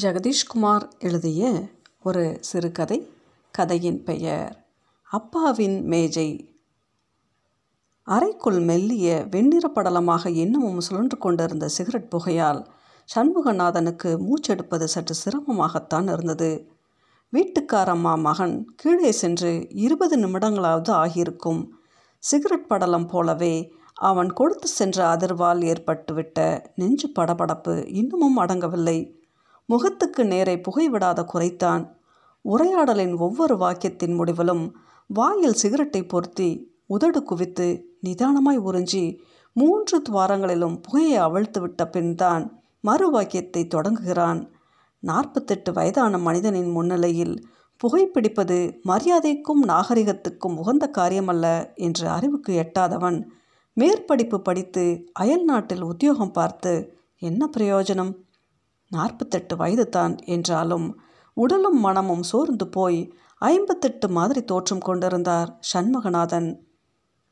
ஜெகதீஷ்குமார் எழுதிய ஒரு சிறுகதை கதையின் பெயர் அப்பாவின் மேஜை. அறைக்குள் மெல்லிய வெண்ணிற படலமாக இன்னமும் சுழன்று கொண்டிருந்த சிகரெட் புகையால் சண்முகநாதனுக்கு மூச்செடுப்பது சற்று சிரமமாகத்தான் இருந்தது. வீட்டுக்காரம்மா மகன் கீழே சென்று இருபது நிமிடங்களாவது ஆகியிருக்கும். சிகரெட் படலம் போலவே அவன் கொடுத்து சென்ற அதிர்வால் ஏற்பட்டுவிட்ட நெஞ்சு படபடப்பு இன்னமும் அடங்கவில்லை. முகத்துக்கு நேரே புகைவிடாத குறைத்தான். உரையாடலின் ஒவ்வொரு வாக்கியத்தின் முடிவிலும் வாயில் சிகரெட்டை பொருத்தி உதடு குவித்து நிதானமாய் உறிஞ்சி மூன்று துவாரங்களிலும் புகையை அவிழ்த்து விட்ட பின்தான் மறு வாக்கியத்தை தொடங்குகிறான். நாற்பத்தெட்டு வயதான மனிதனின் முன்னிலையில் புகைப்பிடிப்பது மரியாதைக்கும் நாகரிகத்துக்கும் உகந்த காரியமல்ல என்று அறிவுக்கு எட்டாதவன் மேற்படிப்பு படித்து அயல் நாட்டில் உத்தியோகம் பார்த்து என்ன பிரயோஜனம்? நாற்பத்தெட்டு வயது தான் என்றாலும் உடலும் மனமும் சோர்ந்து போய் ஐம்பத்தெட்டு மாதிரி தோற்றம் கொண்டிருந்தார் சண்முகநாதன்.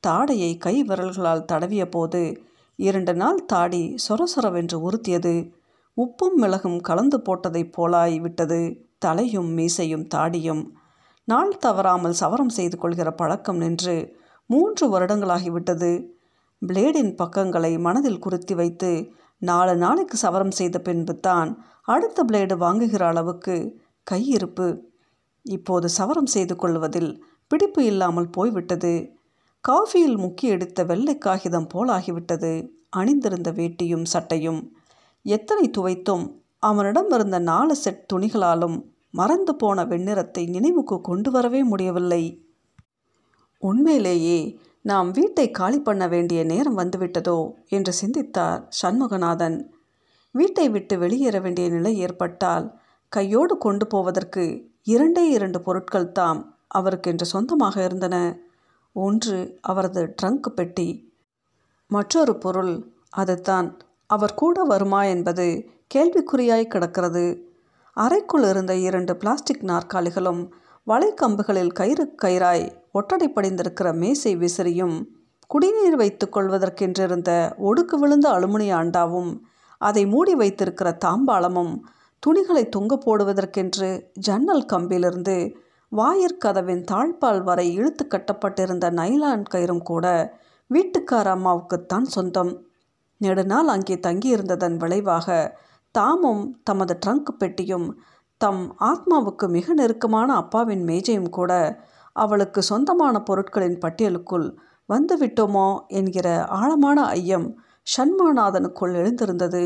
தாடையை கை விரல்களால் தடவிய போது இரண்டு நாள் தாடி சொரசொரவென்று உறுத்தியது. உப்பும் மிளகும் கலந்து போட்டதைப் போலாய் விட்டது. தலையும் மீசையும் தாடியும் நாள் தவறாமல் சவரம் செய்து கொள்கிற பழக்கம் நின்று மூன்று வருடங்களாகிவிட்டது. பிளேடின் பக்கங்களை மனதில் குறித்து வைத்து நாலு நாளைக்கு சவரம் செய்த பின்பு தான் அடுத்த பிளேடு வாங்குகிற அளவுக்கு கையிருப்பு. இப்போது சவரம் செய்து கொள்வதில் பிடிப்பு இல்லாமல் போய்விட்டது. காஃபியில் முக்கி எடுத்த வெள்ளை காகிதம் போலாகிவிட்டது. அணிந்திருந்த வேட்டியும் சட்டையும் எத்தனை துவைத்தும் அவனிடம் இருந்த நாலு செட் துணிகளாலும் மறந்து போன வெண்ணிறத்தை நினைவுக்கு கொண்டு வரவே முடியவில்லை. உண்மையிலேயே நாம் வீட்டை காலி பண்ண வேண்டிய நேரம் வந்துவிட்டதோ என்று சிந்தித்தார் சண்முகநாதன். வீட்டை விட்டு வெளியேற வேண்டிய நிலை ஏற்பட்டால் கையோடு கொண்டு போவதற்கு இரண்டே இரண்டு பொருட்கள் தாம் அவருக்கென்று சொந்தமாக இருந்தன. ஒன்று அவரது ட்ரங்க் பெட்டி. மற்றொரு பொருள் அதுதான். அவர் கூட வருமா என்பது கேள்விக்குறியாய் கிடக்கிறது. அறைக்குள் இருந்த இரண்டு பிளாஸ்டிக் நாற்காலிகளும் வலைக்கம்புகளில் கயிறு கயிறாய் ஒட்டடை படிந்திருக்கிற மேசை விசிறியும் குடிநீர் வைத்துக் கொள்வதற்கென்றிருந்த ஒடுக்கு விழுந்த அலுமினிய அண்டாவும் அதை மூடி வைத்திருக்கிற தாம்பாளமும் துணிகளை தொங்க போடுவதற்கென்று ஜன்னல் கம்பிலிருந்து வாயிற்கதவின் தாழ்பால் வரை இழுத்து கட்டப்பட்டிருந்த நைலான் கயிறும் கூட வீட்டுக்கார அம்மாவுக்குத்தான் சொந்தம். நெடுநாள் அங்கே தங்கியிருந்ததன் விளைவாக தாமும் தமது ட்ரங்க் பெட்டியும் தம் ஆத்மாவுக்கு மிக நெருக்கமான அப்பாவின் மேஜையும் கூட அவளுக்கு சொந்தமான பொருட்களின் பட்டியலுக்குள் வந்துவிட்டோமோ என்கிற ஆழமான ஐயம் ஷண்முகநாதனுக்குள் எழுந்திருந்தது.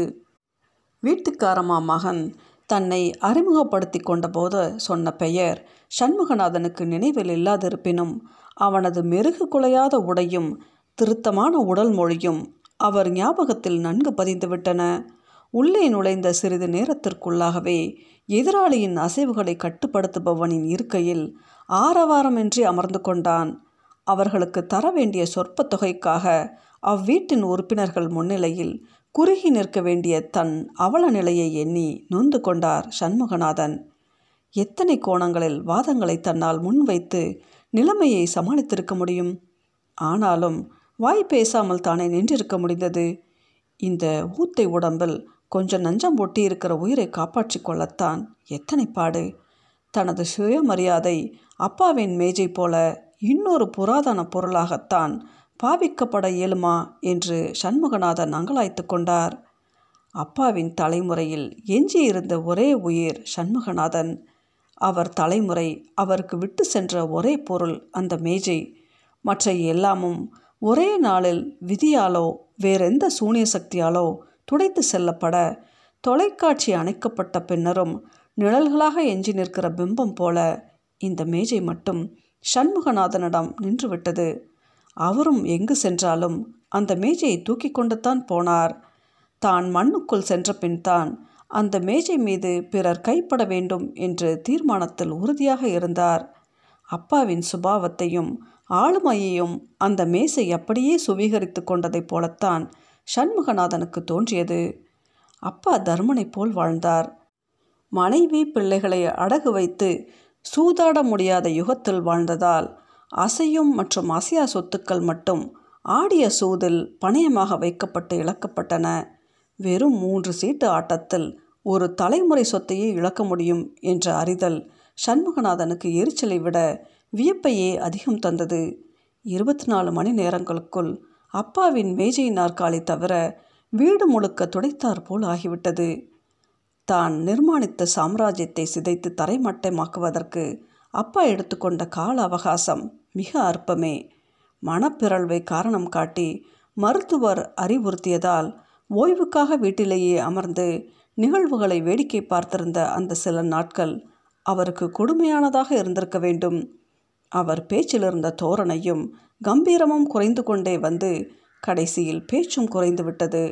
வீட்டுக்காரமா மகன் தன்னை அறிமுகப்படுத்தி கொண்டபோது சொன்ன பெயர் சண்முகநாதனுக்கு நினைவில் இல்லாதிருப்பினும் அவனது மெருகு குலையாத உடையும் திருத்தமான உடல் மொழியும் அவர் ஞாபகத்தில் நன்கு பதிந்துவிட்டன. உள்ளே நுழைந்த சிறிது நேரத்திற்குள்ளாகவே எதிராளியின் அசைவுகளை கட்டுப்படுத்துபவனின் இருக்கையில் ஆரவாரமின்றி அமர்ந்து கொண்டான். அவர்களுக்கு தர வேண்டிய சொற்ப தொகைக்காக அவ்வீட்டின் உறுப்பினர்கள் முன்னிலையில் குறுகி நிற்க வேண்டிய தன் அவல நிலையை எண்ணி நொந்து கொண்டார் சண்முகநாதன். எத்தனை கோணங்களில் வாதங்களை தன்னால் முன்வைத்து நிலைமையை சமாளித்திருக்க முடியும்? ஆனாலும் வாய் பேசாமல் தானே நின்றிருக்க முடிந்தது? இந்த ஊத்தை உடம்பில் கொஞ்சம் நஞ்சம் ஒட்டி இருக்கிற உயிரை காப்பாற்றி கொள்ளத்தான். எத்தனை பாடு. தனது சுயமரியாதை அப்பாவின் மேஜை போல இன்னொரு புராதன பொருளாகத்தான் பாவிக்கப்பட இயலுமா என்று சண்முகநாதன் அங்கலாய்த்து கொண்டார். அப்பாவின் தலைமுறையில் எஞ்சியிருந்த ஒரே உயிர் சண்முகநாதன். அவர் தலைமுறை அவருக்கு விட்டு சென்ற ஒரே பொருள் அந்த மேஜை. மற்ற எல்லாமும் ஒரே நாளில் விதியாலோ வேறெந்த சூனிய சக்தியாலோ துடைத்து செல்லப்பட தொலைக்காட்சி அணைக்கப்பட்ட பின்னரும் நிழல்களாக எஞ்சி நிற்கிற பிம்பம் போல இந்த மேஜை மட்டும் சண்முகநாதனிடம் நின்றுவிட்டது. அவரும் எங்கு சென்றாலும் அந்த மேஜையை தூக்கி கொண்டுத்தான் போனார். தான் மண்ணுக்குள் சென்ற பின் தான் அந்த மேஜை மீது பிறர் கைப்பட வேண்டும் என்று தீர்மானத்தில் உறுதியாக இருந்தார். அப்பாவின் சுபாவத்தையும் ஆளுமையையும் அந்த மேசை அப்படியே சுவீகரித்து கொண்டதைப் போலத்தான் சண்முகநாதனுக்கு தோன்றியது. அப்பா தர்மனைப் போல் வாழ்ந்தார். மனைவி பிள்ளைகளை அடகு வைத்து சூதாட முடியாத யுகத்தில் வாழ்ந்ததால் அசையும் மற்றும் அசையா சொத்துக்கள் மட்டும் ஆடிய சூதில் பணயமாக வைக்கப்பட்டு இழக்கப்பட்டன. வெறும் மூன்று சீட்டு ஆட்டத்தில் ஒரு தலைமுறை சொத்தையே இழக்க முடியும் என்ற அறிதல் சண்முகநாதனுக்கு எரிச்சலை விட வியப்பையே அதிகம் தந்தது. இருபத்தி நாலு மணி நேரங்களுக்குள் அப்பாவின் மேஜை நாற்காலி தவிர வீடு முழுக்க துடைத்தார் போல் ஆகிவிட்டது. தான் நிர்மாணித்த சாம்ராஜ்யத்தை சிதைத்து தரைமட்டமாக்குவதற்கு அப்பா எடுத்துக்கொண்ட கால அவகாசம் மிக அற்பமே. மனப்பிறழ்வை காரணம் காட்டி மருத்துவர் அறிவுறுத்தியதால் ஓய்வுக்காக வீட்டிலேயே அமர்ந்து நிகழ்வுகளை வேடிக்கை பார்த்திருந்த அந்த சில நாட்கள் அவருக்கு கொடுமையானதாக இருந்திருக்க வேண்டும். அவர் பேச்சில் இருந்த தோரணையும் கம்பீரமும் குறைந்து கொண்டே வந்து கடைசியில் பேச்சும் குறைந்துவிட்டது.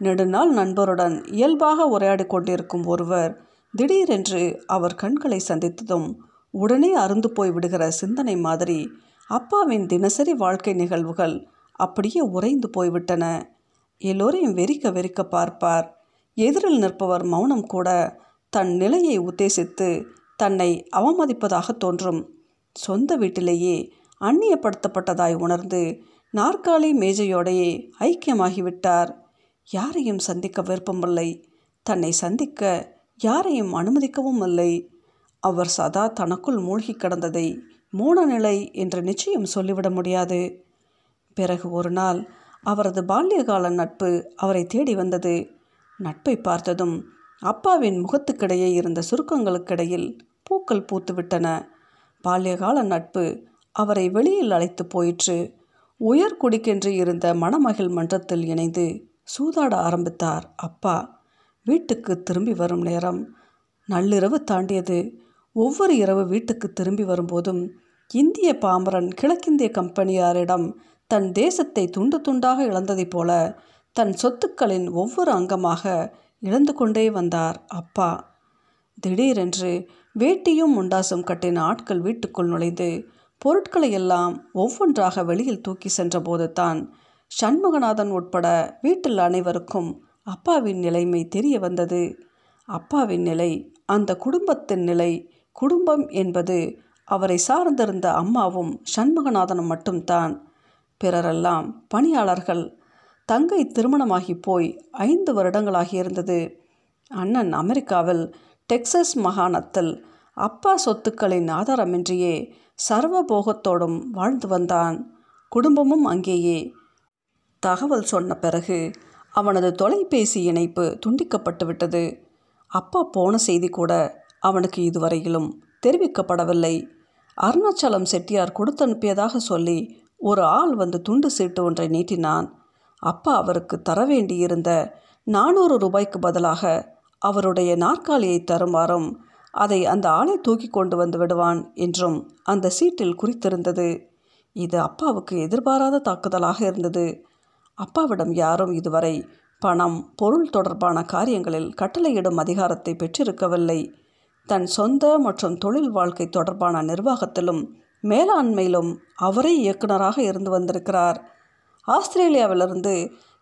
நெடுநாள் நண்பருடன் இயல்பாக உரையாடி கொண்டிருக்கும் ஒருவர் திடீரென்று அவர் கண்களை சந்தித்ததும் உடனே அருந்து போய் விடுகிற சிந்தனை மாதிரி அப்பாவின் தினசரி வாழ்க்கை நிகழ்வுகள் அப்படியே உறைந்து போய்விட்டன. எல்லோரையும் வெறிக்க வெறிக்க பார்ப்பார். எதிரில் நிற்பவர் மௌனம் கூட தன் நிலையை உத்தேசித்து தன்னை அவமதிப்பதாக தோன்றும். சொந்த வீட்டிலேயே அந்நியப்படுத்தப்பட்டதாய் உணர்ந்து நாற்காலி மேஜையோடையே ஐக்கியமாகிவிட்டார். யாரையும் சந்திக்க விருப்பமில்லை. தன்னை சந்திக்க யாரையும் அனுமதிக்கவும் இல்லை. அவர் சதா தனக்குள் மூழ்கி கிடந்ததை மூன நிலை என்று நிச்சயம் சொல்லிவிட முடியாது. பிறகு ஒரு நாள் அவரது பால்யகால நட்பு அவரை தேடி வந்தது. நட்பை பார்த்ததும் அப்பாவின் முகத்துக்கிடையே இருந்த சுருக்கங்களுக்கிடையில் பூக்கள் பூத்துவிட்டன. பால்யகால நட்பு அவரை வெளியில் அழைத்து போயிற்று. உயர்குடிக்கென்று இருந்த மணமகிழ் மன்றத்தில் இணைந்து சூதாட ஆரம்பித்தார். அப்பா வீட்டுக்கு திரும்பி வரும் நேரம் நள்ளிரவு தாண்டியது. ஒவ்வொரு இரவு வீட்டுக்கு திரும்பி வரும்போதும் இந்திய பாமரன் கிழக்கிந்திய கம்பெனியாரிடம் தன் தேசத்தை துண்டு துண்டாக இழந்ததைப் போல தன் சொத்துக்களின் ஒவ்வொரு அங்கமாக இழந்து கொண்டே வந்தார். அப்பா திடீரென்று வேட்டியும் முண்டாசும் கட்டின ஆட்கள் வீட்டுக்குள் நுழைந்து பொருட்களை எல்லாம் ஒவ்வொன்றாக வெளியில் தூக்கி சென்றபோது தான் சண்முகநாதன் உட்பட வீட்டில் அனைவருக்கும் அப்பாவின் நிலைமை தெரிய வந்தது. அப்பாவின் நிலை அந்த குடும்பத்தின் நிலை குடும்பம் என்பது அவரை சார்ந்திருந்த அம்மாவும் சண்முகநாதனும் மட்டும்தான். பிறரெல்லாம் பணியாளர்கள். தங்கை திருமணமாகி போய் ஐந்து வருடங்களாகி இருந்தது அண்ணன் அமெரிக்காவில் டெக்சஸ் மாகாணத்தில் அப்பா சொத்துக்களின் ஆதாரமின்றியே சர்வபோகத்தோடும் வாழ்ந்து வந்தான். குடும்பமும் அங்கேயே. தகவல் சொன்ன பிறகு அவனது தொலைபேசி இணைப்பு துண்டிக்கப்பட்டு விட்டது அப்பா போன செய்தி கூட அவனுக்கு இதுவரையிலும் தெரிவிக்கப்படவில்லை. அருணாச்சலம் செட்டியார் கொடுத்தனுப்பியதாக சொல்லி ஒரு ஆள் வந்து துண்டு சீட்டு ஒன்றை நீட்டினான். அப்பா அவருக்கு தர வேண்டியிருந்த நானூறு ரூபாய்க்கு பதிலாக அவருடைய நாற்காலியை தருமாறும் அதை அந்த ஆளை தூக்கி கொண்டு வந்து விடுவான் என்றும் அந்த சீட்டில் குறித்திருந்தது. இது அப்பாவுக்கு எதிர்பாராத தாக்குதலாக இருந்தது. அப்பாவிடம் யாரும் இதுவரை பணம் பொருள் தொடர்பான காரியங்களில் கட்டளையிடும் அதிகாரத்தை பெற்றிருக்கவில்லை. தன் சொந்த மற்றும் தொழில் வாழ்க்கை தொடர்பான நிர்வாகத்திலும் மேலாண்மையிலும் அவரே இயக்குநராக இருந்து வந்திருக்கிறார். ஆஸ்திரேலியாவிலிருந்து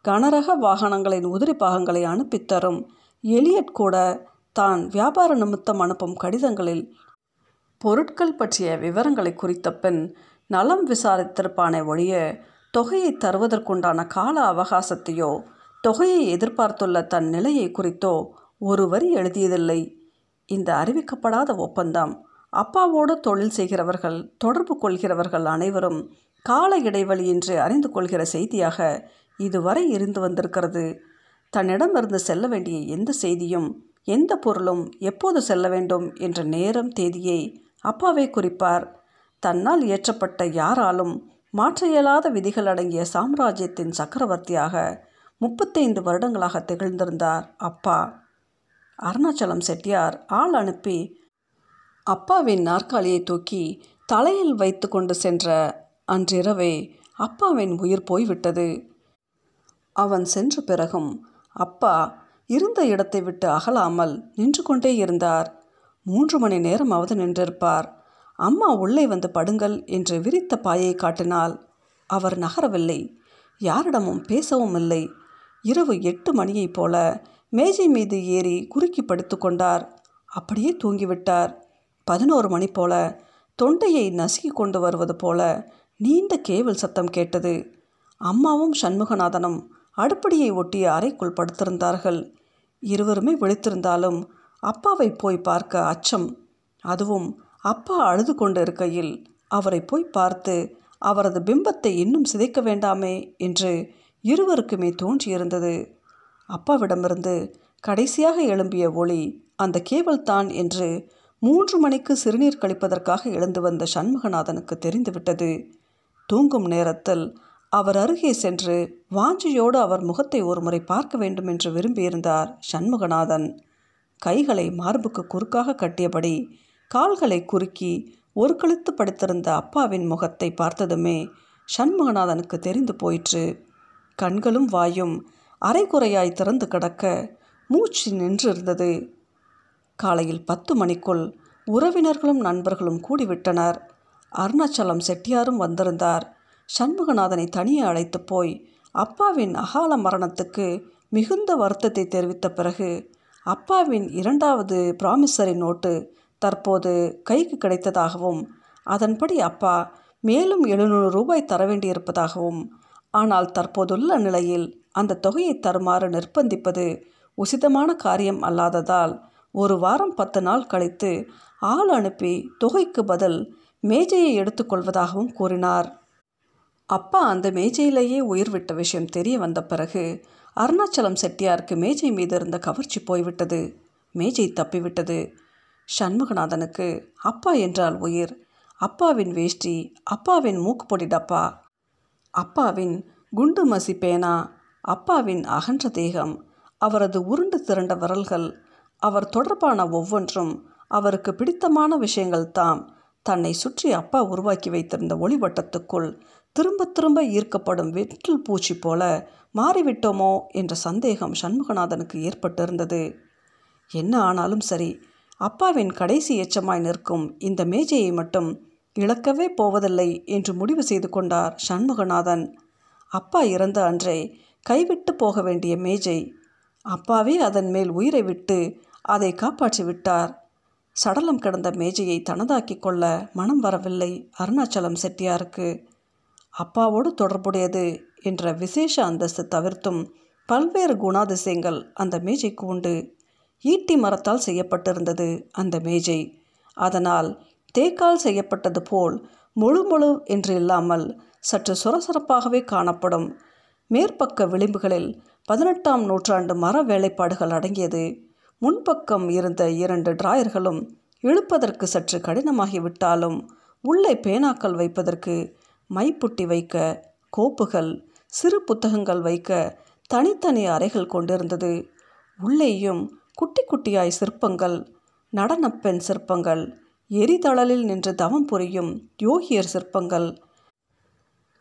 கனரக வாகனங்களின் உதிரி பாகங்களை அனுப்பித்தரும் எலியட் கூட தான் வியாபார நிமித்தம் அனுப்பும் கடிதங்களில் பொருட்கள் பற்றிய விவரங்களை குறித்த பின் நலம் விசாரித்திருப்பானே ஒழிய தொகையை தருவதற்குண்டான கால அவகாசத்தையோ தொகையை எதிர்பார்த்துள்ள தன் நிலையை குறித்தோ ஒரு வரி எழுதியதில்லை. இந்த அறிவிக்கப்படாத ஒப்பந்தம் அப்பாவோடு தொழில் செய்கிறவர்கள் தொடர்பு கொள்கிறவர்கள் அனைவரும் கால இடைவெளியின்றி அறிந்து கொள்கிற செய்தியாக இதுவரை இருந்து வந்திருக்கிறது. தன்னிடமிருந்து செல்ல வேண்டிய எந்த செய்தியும் எந்த பொருளும் எப்போது செல்ல வேண்டும் என்ற நேரம் தேதியை அப்பாவே குறிப்பார். தன்னால் இயற்றப்பட்ட யாராலும் மாற்ற இயலாத விதிகள் அடங்கிய சாம்ராஜ்யத்தின் சக்கரவர்த்தியாக முப்பத்தைந்து வருடங்களாக திகழ்ந்திருந்தார் அப்பா. அருணாச்சலம் செட்டியார் ஆள் அனுப்பி அப்பாவின் நாற்காலியை தூக்கி தலையில் வைத்து கொண்டு சென்ற அன்றிரவே அப்பாவின் உயிர் போய்விட்டது. அவன் சென்ற பிறகும் அப்பா இருந்த இடத்தை விட்டு அகலாமல் நின்று கொண்டே இருந்தார். மூன்று மணி நேரமாவது நின்றிருப்பார். அம்மா உள்ளே வந்து படுங்கள் என்று விரித்த பாயை காட்டினால் அவர் நகரவில்லை. யாரிடமும் பேசவும் இல்லை. இரவு எட்டு மணியைப் போல மேஜை மீது ஏறி குறுக்கி படுத்து கொண்டார். அப்படியே தூங்கிவிட்டார். பதினோரு மணி போல தொண்டையை நசுக்கி கொண்டு வருவது போல நீண்ட கேவல் சத்தம் கேட்டது. அம்மாவும் சண்முகநாதனும் அடுப்படியை ஒட்டிய அறைக்குள் படுத்திருந்தார்கள். இருவருமே விழித்திருந்தாலும் அப்பாவை போய் பார்க்க அச்சம். அதுவும் அப்பா அழுது கொண்டு இருக்கையில் அவரை போய் பார்த்து அவரது பிம்பத்தை இன்னும் சிதைக்க வேண்டாமே என்று இருவருக்குமே தோன்றியிருந்தது. அப்பாவிடமிருந்து கடைசியாக எழும்பிய ஒளி அந்த கேவல் தான் என்று மூன்று மணிக்கு சிறுநீர் கழிப்பதற்காக எழுந்து வந்த சண்முகநாதனுக்கு தெரிந்துவிட்டது. தூங்கும் நேரத்தில் அவர் அருகே சென்று வாஞ்சியோடு அவர் முகத்தை ஒருமுறை பார்க்க வேண்டும் என்று விரும்பியிருந்தார் சண்முகநாதன். கைகளை மார்புக்கு குறுக்காக கட்டியபடி கால்களை குறுக்கி ஒரு கழுத்து படுத்திருந்த அப்பாவின் முகத்தை பார்த்ததுமே சண்முகநாதனுக்கு தெரிந்து போயிற்று. கண்களும் வாயும் அரைகுறையாய் திறந்து கிடக்க மூச்சு நின்றிருந்தது. காலையில் பத்து மணிக்குள் உறவினர்களும் நண்பர்களும் கூடிவிட்டனர். அருணாச்சலம் செட்டியாரும் வந்திருந்தார். சண்முகநாதனை தனியே அழைத்து போய் அப்பாவின் அகால மரணத்துக்கு மிகுந்த வருத்தத்தை தெரிவித்த பிறகு அப்பாவின் இரண்டாவது பிராமிசரி நோட்டு தற்போது கைக்கு கிடைத்ததாகவும் அதன்படி அப்பா மேலும் எழுநூறு ரூபாய் தர வேண்டியிருப்பதாகவும் ஆனால் தற்போதுள்ள நிலையில் அந்த தொகையை தருமாறு நிர்பந்திப்பது உசிதமான காரியம் அல்லாததால் ஒரு வாரம் பத்து நாள் கழித்து ஆள் அனுப்பி தொகைக்கு பதில் மேஜையை எடுத்துக்கொள்வதாகவும் கூறினார். அப்பா அந்த மேஜையிலேயே உயிர் விட்ட விஷயம் தெரிய வந்த பிறகு அருணாச்சலம் செட்டியாருக்கு மேஜை மீது இருந்த கவர்ச்சி போய்விட்டது. மேஜை தப்பிவிட்டது. சண்முகநாதனுக்கு அப்பா என்றால் உயிர் அப்பாவின் வேஷ்டி அப்பாவின் மூக்குப்பொடி டப்பா அப்பாவின் குண்டு மசி பேனா அப்பாவின் அகன்ற தேகம் அவரது உருண்டு திரண்ட விரல்கள் அவர் தொடர்பான ஒவ்வொன்றும் அவருக்கு பிடித்தமான விஷயங்கள் தாம் தன்னை சுற்றி அப்பா உருவாக்கி வைத்திருந்த ஒளிவட்டத்துக்குள் திரும்ப திரும்ப ஈர்க்கப்படும் வெற்றில் பூச்சி போல மாறிவிட்டோமோ என்ற சந்தேகம் சண்முகநாதனுக்கு ஏற்பட்டிருந்தது. என்ன ஆனாலும் சரி அப்பாவின் கடைசி எச்சமாய் நிற்கும் இந்த மேஜையை மட்டும் இழக்கவே போவதில்லை என்று முடிவு செய்து கொண்டார் சண்முகநாதன். அப்பா இறந்த அன்றே கைவிட்டு போக வேண்டிய மேஜை. அப்பாவே அதன் மேல் உயிரை விட்டு அதை காப்பாற்றி விட்டார். சடலம் கிடந்த மேஜையை தனதாக்கி கொள்ள மனம் வரவில்லை அருணாச்சலம் செட்டியாருக்கு. அப்பாவோடு தொடர்புடையது என்ற விசேஷ அந்தஸ்து தவிர்த்தும் பல்வேறு குணாதிசயங்கள் அந்த மேஜைக்கு உண்டு. ஈட்டி மரத்தால் செய்யப்பட்டிருந்தது அந்த மேஜை. அதனால் தேக்கால் செய்யப்பட்டது போல் முழு முழு என்று இல்லாமல் சற்று சுரசுரப்பாகவே காணப்படும். மேற்பக்க விளிம்புகளில் பதினெட்டாம் நூற்றாண்டு மர வேலைப்பாடுகள் அடங்கியது. முன்பக்கம் இருந்த இரண்டு டிராயர்களும் இழுப்பதற்கு சற்று கடினமாகிவிட்டாலும் உள்ளே பேனாக்கள் வைப்பதற்கு மைப்புட்டி வைக்க கோப்புகள் சிறு புத்தகங்கள் வைக்க தனித்தனி அறைகள் கொண்டிருந்தது. உள்ளேயும் குட்டி குட்டியாய் சிற்பங்கள் நடனப்பெண் சிற்பங்கள் எரிதழலில் நின்று தவம் புரியும் யோகியர் சிற்பங்கள்.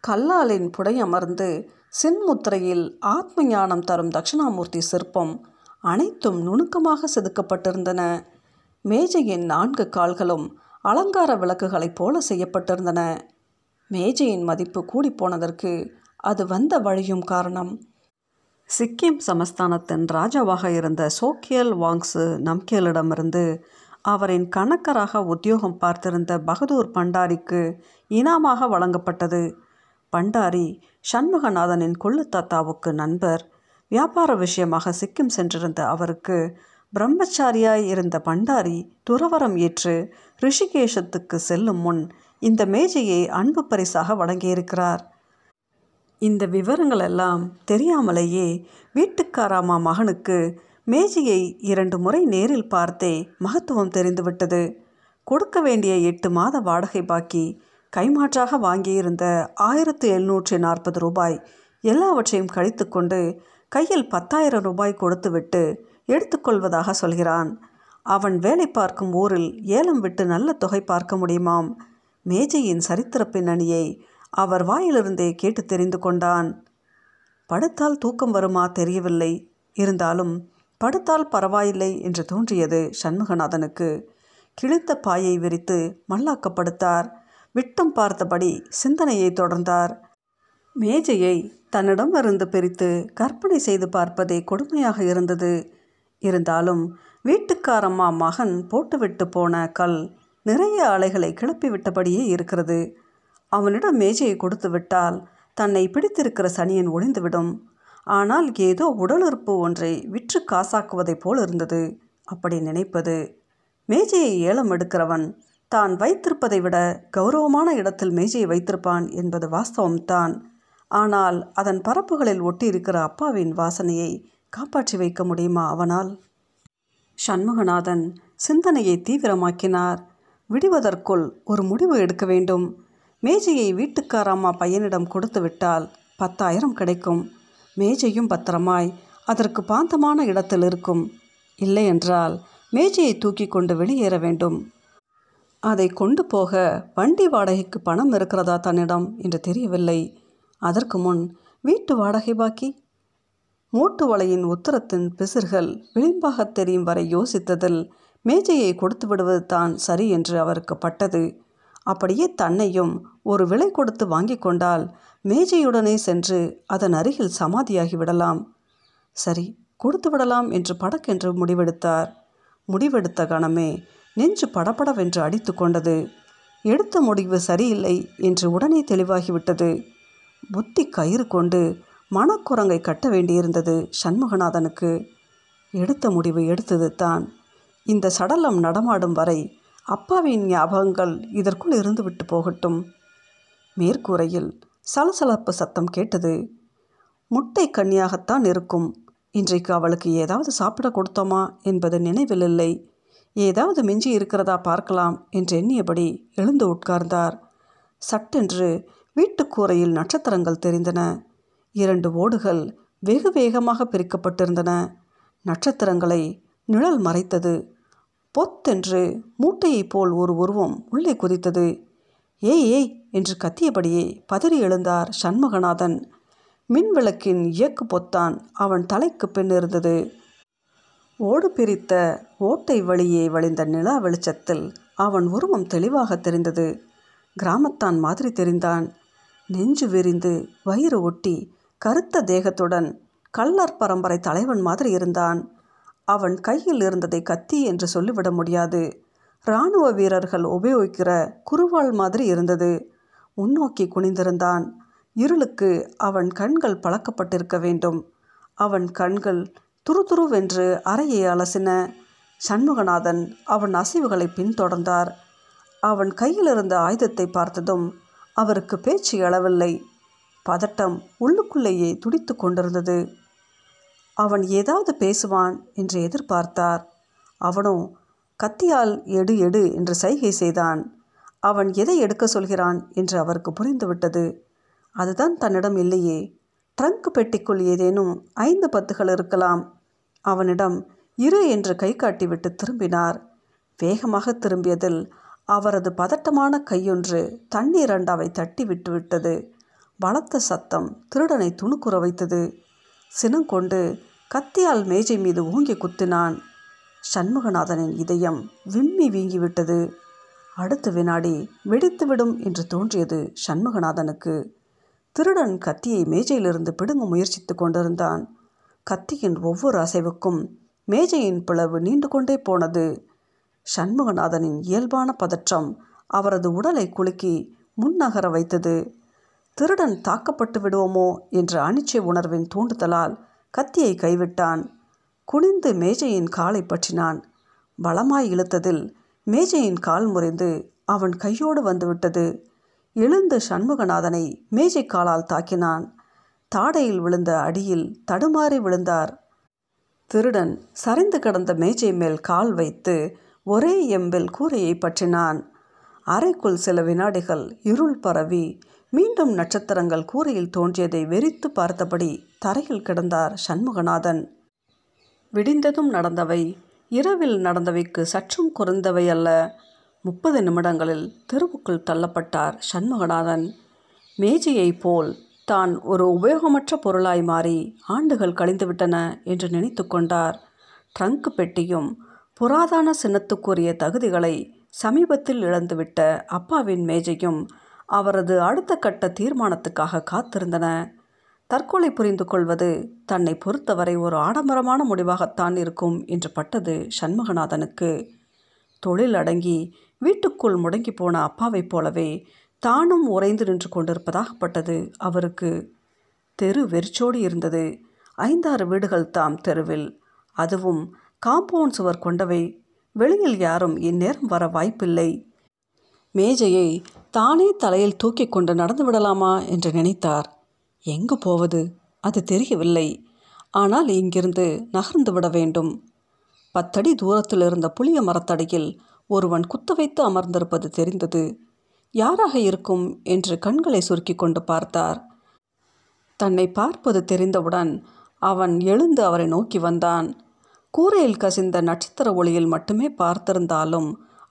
கல்லாலின் புடையமர்ந்து சின்முத்திரையில் ஆத்ம ஞானம் தரும் தட்சிணாமூர்த்தி சிற்பம் அனைத்தும் நுணுக்கமாக செதுக்கப்பட்டிருந்தன. மேஜையின் நான்கு கால்களும் அலங்கார விளக்குகளைப் போல செய்யப்பட்டிருந்தன. மேஜையின் மதிப்பு கூடிப்போனதற்கு அது வந்த வழியும் காரணம். சிக்கிம் சமஸ்தானத்தின் ராஜாவாக இருந்த சோக்கியல் வாங்ஸு நம்கேலிடமிருந்து அவரின் கணக்கராக உத்தியோகம் பார்த்திருந்த பகதூர் பண்டாரிக்கு இனாமாக வழங்கப்பட்டது. பண்டாரி சண்முகநாதனின் கொள்ளு தாத்தாவுக்கு நண்பர். வியாபார விஷயமாக சிக்கிம் சென்றிருந்த அவருக்கு பிரம்மச்சாரியாய் இருந்த பண்டாரி துறவரம் ஏற்று ரிஷிகேஷத்துக்கு செல்லும் முன் இந்த மேஜையை அன்பு பரிசாக வழங்கியிருக்கிறார். இந்த விவரங்கள் எல்லாம் தெரியாமலேயே வீட்டுக்காராமா மகனுக்கு மேஜையை இரண்டு முறை நேரில் பார்த்தே மகத்துவம் தெரிந்துவிட்டது. கொடுக்க வேண்டிய எட்டு மாத வாடகை பாக்கி கைமாற்றாக வாங்கியிருந்த ஆயிரத்து எழுநூற்றி நாற்பது ரூபாய் எல்லாவற்றையும் கழித்து கொண்டு கையில் பத்தாயிரம் ரூபாய் கொடுத்துவிட்டு எடுத்துக்கொள்வதாக சொல்கிறான். அவன் வேலை பார்க்கும் ஊரில் ஏலம் விட்டு நல்ல தொகை பார்க்க முடியுமாம்? மேஜையின் சரித்திர பின்னணியை அவர் வாயிலிருந்தே கேட்டு தெரிந்து கொண்டான். படுத்தால் தூக்கம் வருமா தெரியவில்லை. இருந்தாலும் படுத்தால் பரவாயில்லை என்று தோன்றியது சண்முகநாதனுக்கு. கிழித்த பாயை விரித்து மல்லாக்கப்படுத்தார். விட்டம் பார்த்தபடி சிந்தனையை தொடர்ந்தார். மேஜையை தன்னிடமிருந்து பிரித்து கற்பனை செய்து பார்ப்பதே கொடுமையாக இருந்தது. இருந்தாலும் வீட்டுக்காரம்மா மகன் போட்டுவிட்டு போன கல் நிறைய அலைகளை கிளப்பி விட்டபடியே இருக்கிறது. அவனிடம் மேஜையை கொடுத்து விட்டால் தன்னை பிடித்திருக்கிற சனியன் ஒளிந்துவிடும். ஆனால் ஏதோ உடலுறுப்பு ஒன்றை விற்று காசாக்குவதைப் போல் இருந்தது. அப்படி நினைப்பது. மேஜையை ஏலம் எடுக்கிறவன் தான் வைத்திருப்பதை விட கௌரவமான இடத்தில் மேஜையை வைத்திருப்பான் என்பது வாஸ்தவம்தான். ஆனால் அதன் பரப்புகளில் ஒட்டியிருக்கிற அப்பாவின் வாசனையை காப்பாற்றி வைக்க முடியுமா அவனால்? சண்முகநாதன் சிந்தனையை தீவிரமாக்கினார். விடுவதற்குள் ஒரு முடிவு எடுக்க வேண்டும். மேஜையை வீட்டுக்காரம்மா பையனிடம் கொடுத்து விட்டால் பத்தாயிரம் கிடைக்கும். மேஜையும் பத்திரமாய் அதற்கு பாந்தமான இடத்தில் இருக்கும். இல்லை என்றால் மேஜையை தூக்கி கொண்டு வெளியேற வேண்டும். அதை கொண்டு போக வண்டி வாடகைக்கு பணம் இருக்கிறதா தன்னிடம் என்று தெரியவில்லை. அதற்கு முன் வீட்டு வாடகை பாக்கி. மூட்டு வலையின் உத்தரத்தின் பிசிர்கள் விளிம்பாக தெரியும் வரை யோசித்ததில் மேஜையை கொடுத்து விடுவது தான் சரி என்று அவருக்கு பட்டது. அப்படியே தன்னையும் ஒரு விலை கொடுத்து வாங்கி கொண்டால் மேஜையுடனே சென்று அதன் அருகில் சமாதியாகி விடலாம். சரி கொடுத்து விடலாம் என்று படக்கென்று முடிவெடுத்தார். முடிவெடுத்த கணமே நெஞ்சு படபடவென்று அடித்து கொண்டது. எடுத்த முடிவு சரியில்லை என்று உடனே தெளிவாகிவிட்டது. புத்தி கயிறு கொண்டு மனக்குரங்கை கட்ட வேண்டியிருந்தது சண்முகநாதனுக்கு. எடுத்த முடிவு எடுத்தது தான். இந்த சடலம் நடமாடும் வரை அப்பாவின் ஞாபகங்கள் இதற்குள் இருந்துவிட்டு போகட்டும். மேற்கூரையில் சலசலப்பு சத்தம் கேட்டது முட்டை கன்னியாகத்தான் இருக்கும். இன்றைக்கு அவளுக்கு ஏதாவது சாப்பிட கொடுத்தோமா என்பது நினைவில் இல்லை ஏதாவது மிஞ்சி இருக்கிறதா பார்க்கலாம் என்று எண்ணியபடி எழுந்து உட்கார்ந்தார். சட்டென்று வீட்டுக்கூரையில் நட்சத்திரங்கள் தெரிந்தன. இரண்டு ஓடுகள் வெகு வேகமாக பிரிக்கப்பட்டிருந்தன. நட்சத்திரங்களை நிழல் மறைத்தது. பொத்தென்று மூட்டையைப் போல் ஒரு உருவம் உள்ளே குதித்தது. ஏய் ஏய் என்று கத்தியபடியே பதறி எழுந்தார் சண்முகநாதன். மின்விளக்கின் இயக்கு பொத்தான் அவன் தலைக்கு பின் இருந்தது. ஓடு பிரித்த ஓட்டை வழியே வழிந்த நிலா வெளிச்சத்தில் அவன் உருவம் தெளிவாக தெரிந்தது. கிராமத்தான் மாதிரி தெரிந்தான். நெஞ்சு விரிந்து வயிறு ஒட்டி கருத்த தேகத்துடன் கல்லார் பரம்பரை தலைவன் மாதிரி இருந்தான். அவன் கையில் இருந்ததை கத்தி என்று சொல்லிவிட முடியாது. இராணுவ வீரர்கள் உபயோகிக்கிற குருவாள் மாதிரி இருந்தது. முன்னோக்கி குனிந்திருந்தான். இருளுக்கு அவன் கண்கள் பழக்கப்பட்டிருக்க வேண்டும். அவன் கண்கள் துருதுருவென்று அறையை அலசின. சண்முகநாதன் அவன் அசைவுகளை பின்தொடர்ந்தார். அவன் கையில் இருந்த ஆயுதத்தை பார்த்ததும் அவருக்கு பேச்சு எழவில்லை. பதட்டம் உள்ளுக்குள்ளேயே துடித்து கொண்டிருந்தது. அவன் ஏதாவது பேசுவான் என்று எதிர்பார்த்தார். அவனோ கத்தியால் எடு எடு என்று சைகை செய்தான். அவன் எதை எடுக்க சொல்கிறான் என்று அவருக்கு புரிந்துவிட்டது. அதுதான் தன்னிடம் இல்லையே. ட்ரங்க் பெட்டிக்குள் ஏதேனும் ஐந்து பத்துகள் இருக்கலாம். அவனிடம் இரு என்று கை காட்டிவிட்டு திரும்பினார். வேகமாக திரும்பியதில் அவரது பதட்டமான கையொன்று தண்ணீர் அண்டாவை தட்டி விட்டுவிட்டது. பலத்த சத்தம் திருடனை துணுக்குற வைத்தது. சினங்கொண்டு கத்தியால் மேஜை மீது ஓங்கி குத்தினான். சண்முகநாதனின் இதயம் விம்மி வீங்கிவிட்டது. அடுத்த வினாடி வெடித்துவிடும் என்று தோன்றியது சண்முகநாதனுக்கு. திருடன் கத்தியை மேஜையிலிருந்து பிடுங்க முயற்சித்து கொண்டிருந்தான். கத்தியின் ஒவ்வொரு அசைவுக்கும் மேஜையின் பிளவு நீண்டு கொண்டே போனது. சண்முகநாதனின் இயல்பான பதற்றம் அவரது உடலை குலுக்கி முன்னகர வைத்தது. திருடன் தாக்கப்பட்டு விடுவோமோ என்ற அனிச்சை உணர்வின் தூண்டுதலால் கத்தியை கைவிட்டான். குனிந்து மேஜையின் காலை பற்றினான். பலமாய் இழுத்ததில் மேஜையின் கால் முறிந்து அவன் கையோடு வந்துவிட்டது. எழுந்து சண்முகநாதனை மேஜை காலால் தாக்கினான். தாடையில் விழுந்த அடியில் தடுமாறி விழுந்தார். திருடன் சரிந்து கிடந்த மேஜை மேல் கால் வைத்து ஒரே எம்பில் கூரையை பற்றினான். அறைக்குள் சில வினாடிகள் இருள் பரவி மீண்டும் நட்சத்திரங்கள் கூரையில் தோன்றியதை வெறித்து பார்த்தபடி தரையில் கிடந்தார் சண்முகநாதன். விடிந்ததும் நடந்தவை இரவில் நடந்தவைக்கு சற்றும் குறைந்தவை அல்ல. முப்பது நிமிடங்களில் தெருவுக்குள் தள்ளப்பட்டார் சண்முகநாதன். மேஜையைப் போல் தான் ஒரு உபயோகமற்ற பொருளாய் மாறி ஆண்டுகள் கழிந்துவிட்டன என்று நினைத்து கொண்டார். ட்ரங்க் பெட்டியும் புராதன சின்னத்துக்குரிய தகுதிகளை சமீபத்தில் இழந்துவிட்ட அப்பாவின் மேஜையும் அவரது அடுத்த கட்ட தீர்மானத்துக்காக காத்திருந்தன. தற்கொலை புரிந்து கொள்வது தன்னை பொறுத்தவரை ஒரு ஆடம்பரமான முடிவாகத்தான் இருக்கும் என்று பட்டது சண்முகநாதனுக்கு. தொழில் அடங்கி வீட்டுக்குள் முடங்கி போன அப்பாவைப் போலவே தானும் உறைந்து நின்று கொண்டிருப்பதாகப்பட்டது அவருக்கு. தெரு வெறிச்சோடி இருந்தது. ஐந்தாறு வீடுகள் தாம் தெருவில். அதுவும் காம்பவுண்ட் சுவர் கொண்டவை. வெளியில் யாரும் இந்நேரம் வர வாய்ப்பில்லை. மேஜையை தானே தலையில் தூக்கி கொண்டு நடந்து விடலாமா என்று நினைத்தார். எங்கு போவது? அது தெரியவில்லை. ஆனால் இங்கிருந்து நகர்ந்து விட வேண்டும். பத்தடி தூரத்தில் இருந்த புளிய மரத்தடியில் ஒருவன் குத்த வைத்து அமர்ந்திருப்பது தெரிந்தது. யாராக இருக்கும் என்று கண்களை சுருக்கி கொண்டு பார்த்தார். தன்னை பார்ப்பது தெரிந்தவுடன் அவன் எழுந்து அவரை நோக்கி வந்தான். கூரையில் கசிந்த நட்சத்திர ஒளியில் மட்டுமே பார்த்திருந்தாலும்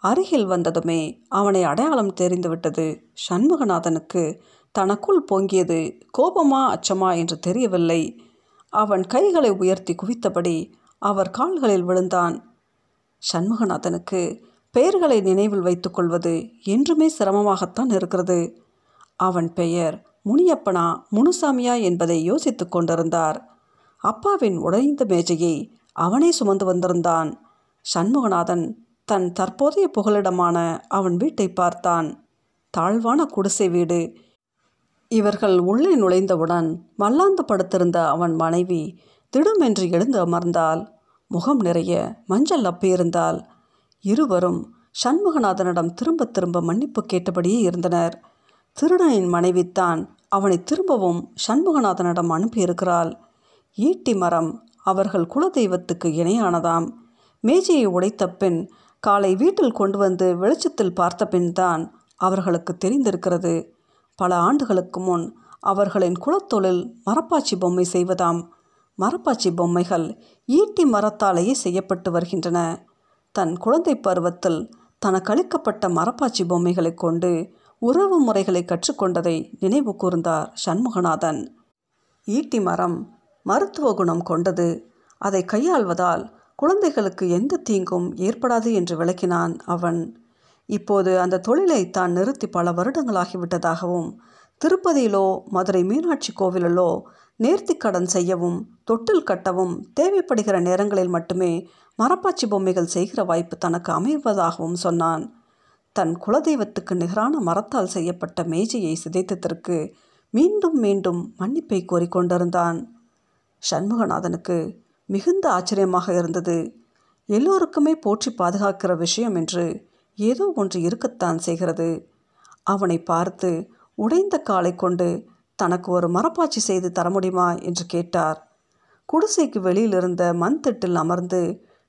அருகில் வந்ததுமே அவனை அடையாளம் தெரிந்துவிட்டது. சண்முகநாதனுக்கு தனக்குள் பொங்கியது கோபமா அச்சமா என்று தெரியவில்லை. அவன் கைகளை உயர்த்தி குவித்தபடி அவர் கால்களில் விழுந்தான். சண்முகநாதனுக்கு பெயர்களை நினைவில் வைத்துக்கொள்வது என்றுமே சிரமமாகத்தான் இருக்கிறது. அவன் பெயர் முனியப்பனா முனுசாமியா என்பதை யோசித்து கொண்டிருந்தார். அப்பாவின் உடைந்த மேஜையை அவனே சுமந்து வந்திருந்தான். சண்முகநாதன் தன் தற்போதைய புகலிடமான அவன் வீட்டை பார்த்தான். தாழ்வான குடிசை வீடு. இவர்கள் உள்ளே நுழைந்தவுடன் மல்லாந்து படுத்திருந்த அவன் மனைவி திடுமென்று எழுந்து அமர்ந்தால் முகம் நிறைய மஞ்சள் அப்பியிருந்தால் இருவரும் சண்முகநாதனிடம் திரும்ப திரும்ப மன்னிப்பு கேட்டபடியே இருந்தனர். திருடனின் மனைவித்தான் அவனை திரும்பவும் சண்முகநாதனிடம் அனுப்பியிருக்கிறாள். ஈட்டி மரம் அவர்கள் குலதெய்வத்துக்கு இணையானதாம். மேஜையை உடைத்த பின் காலை வீட்டில் கொண்டு வந்து வெளிச்சத்தில் பார்த்த தான் அவர்களுக்கு தெரிந்திருக்கிறது. பல ஆண்டுகளுக்கு முன் அவர்களின் குலத்தொழில் மரப்பாச்சி பொம்மை செய்வதாம். மரப்பாச்சி பொம்மைகள் ஈட்டி மரத்தாலேயே செய்யப்பட்டு வருகின்றன. தன் குழந்தை பருவத்தில் தனக்கு அளிக்கப்பட்ட மரப்பாச்சி பொம்மைகளை கொண்டு உறவு முறைகளை கற்றுக்கொண்டதை நினைவு கூர்ந்தார் சண்முகநாதன். ஈட்டி மரம் மருத்துவ குணம் கொண்டது. அதை கையாள்வதால் குழந்தைகளுக்கு எந்த தீங்கும் ஏற்படாது என்று விளக்கினான் அவன். இப்போது அந்த தொழிலை தான் நிறுத்தி பல வருடங்களாகிவிட்டதாகவும் திருப்பதியிலோ மதுரை மீனாட்சி கோவிலிலோ நேர்த்திக்கடன் செய்யவும் தொட்டில் கட்டவும் தேவைப்படுகிற நேரங்களில் மட்டுமே மரப்பாச்சி பொம்மைகள் செய்கிற வாய்ப்பு தனக்கு அமைவதாகவும் சொன்னான். தன் குலதெய்வத்துக்கு நிகரான மரத்தால் செய்யப்பட்ட மேஜையை சிதைத்ததற்கு மீண்டும் மீண்டும் மன்னிப்பை கோரிக்கொண்டிருந்தான். சண்முகநாதனுக்கு மிகுந்த ஆச்சரியமாக இருந்தது. எல்லோருக்குமே போற்றி பாதுகாக்கிற விஷயம் என்று ஏதோ ஒன்று இருக்கத்தான் செய்கிறது. அவனை பார்த்து உடைந்த காலை கொண்டு தனக்கு ஒரு மரப்பாச்சி செய்து தர முடியுமா என்று கேட்டார். குடிசைக்கு வெளியில் இருந்த மண் திட்டில் அமர்ந்து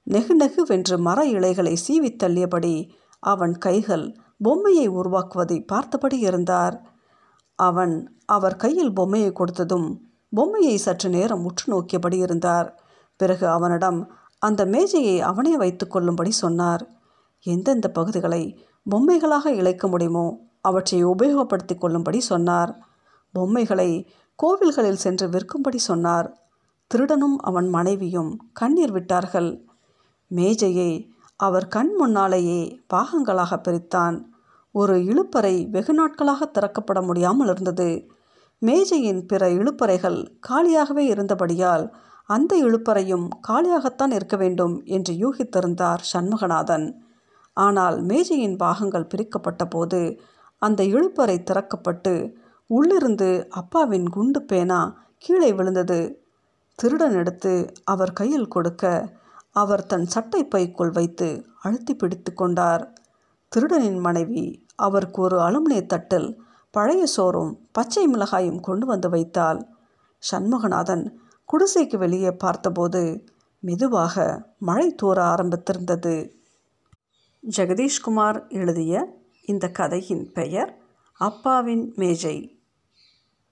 நெகு நெகுவென்று மர இலைகளை சீவி தள்ளியபடி அவன் கைகள் பொம்மையை உருவாக்குவதை பார்த்தபடி இருந்தார். அவன் அவர் கையில் பொம்மையை கொடுத்ததும் பொம்மையை சற்று நேரம் உற்று நோக்கியபடி இருந்தார். பிறகு அவனிடம் அந்த மேஜையை அவனே வைத்துக்கொள்ளும்படி சொன்னார். எந்தெந்த பகுதிகளை பொம்மைகளாக இழைக்க முடியுமோ அவற்றை உபயோகப்படுத்தி கொள்ளும்படி சொன்னார். பொம்மைகளை கோவில்களில் சென்று விற்கும்படி சொன்னார். திருடனும் அவன் மனைவியும் கண்ணீர் விட்டார்கள். மேஜையை அவர் கண் முன்னாலேயே பாகங்களாக பிரித்தான். ஒரு இழுப்பறை வெகு நாட்களாக திறக்கப்பட முடியாமல் இருந்தது. மேஜையின் பிற இழுப்பறைகள் காலியாகவே இருந்தபடியால் அந்த இழுப்பறையும் காலியாகத்தான் இருக்க வேண்டும் என்று யூகித்திருந்தார் சண்முகநாதன். ஆனால் மேஜையின் பாகங்கள் பிரிக்கப்பட்ட போது அந்த இழுப்பறை திறக்கப்பட்டு உள்ளிருந்து அப்பாவின் குண்டு பேனா கீழே விழுந்தது. திருடன் எடுத்து அவர் கையில் கொடுக்க அவர் தன் சட்டை பைக்குள் வைத்து அழுத்தி பிடித்து கொண்டார். திருடனின் மனைவி அவருக்கு ஒரு அலுமினிய தட்டில் பழைய சோறும் பச்சை மிளகாயும் கொண்டு வந்து வைத்தாள். சண்முகநாதன் குடிசைக்கு வெளியே பார்த்தபோது மெதுவாக மழை தூர ஆரம்பித்திருந்தது. ஜெகதீஷ்குமார் எழுதிய இந்த கதையின் பெயர் அப்பாவின் மேஜை.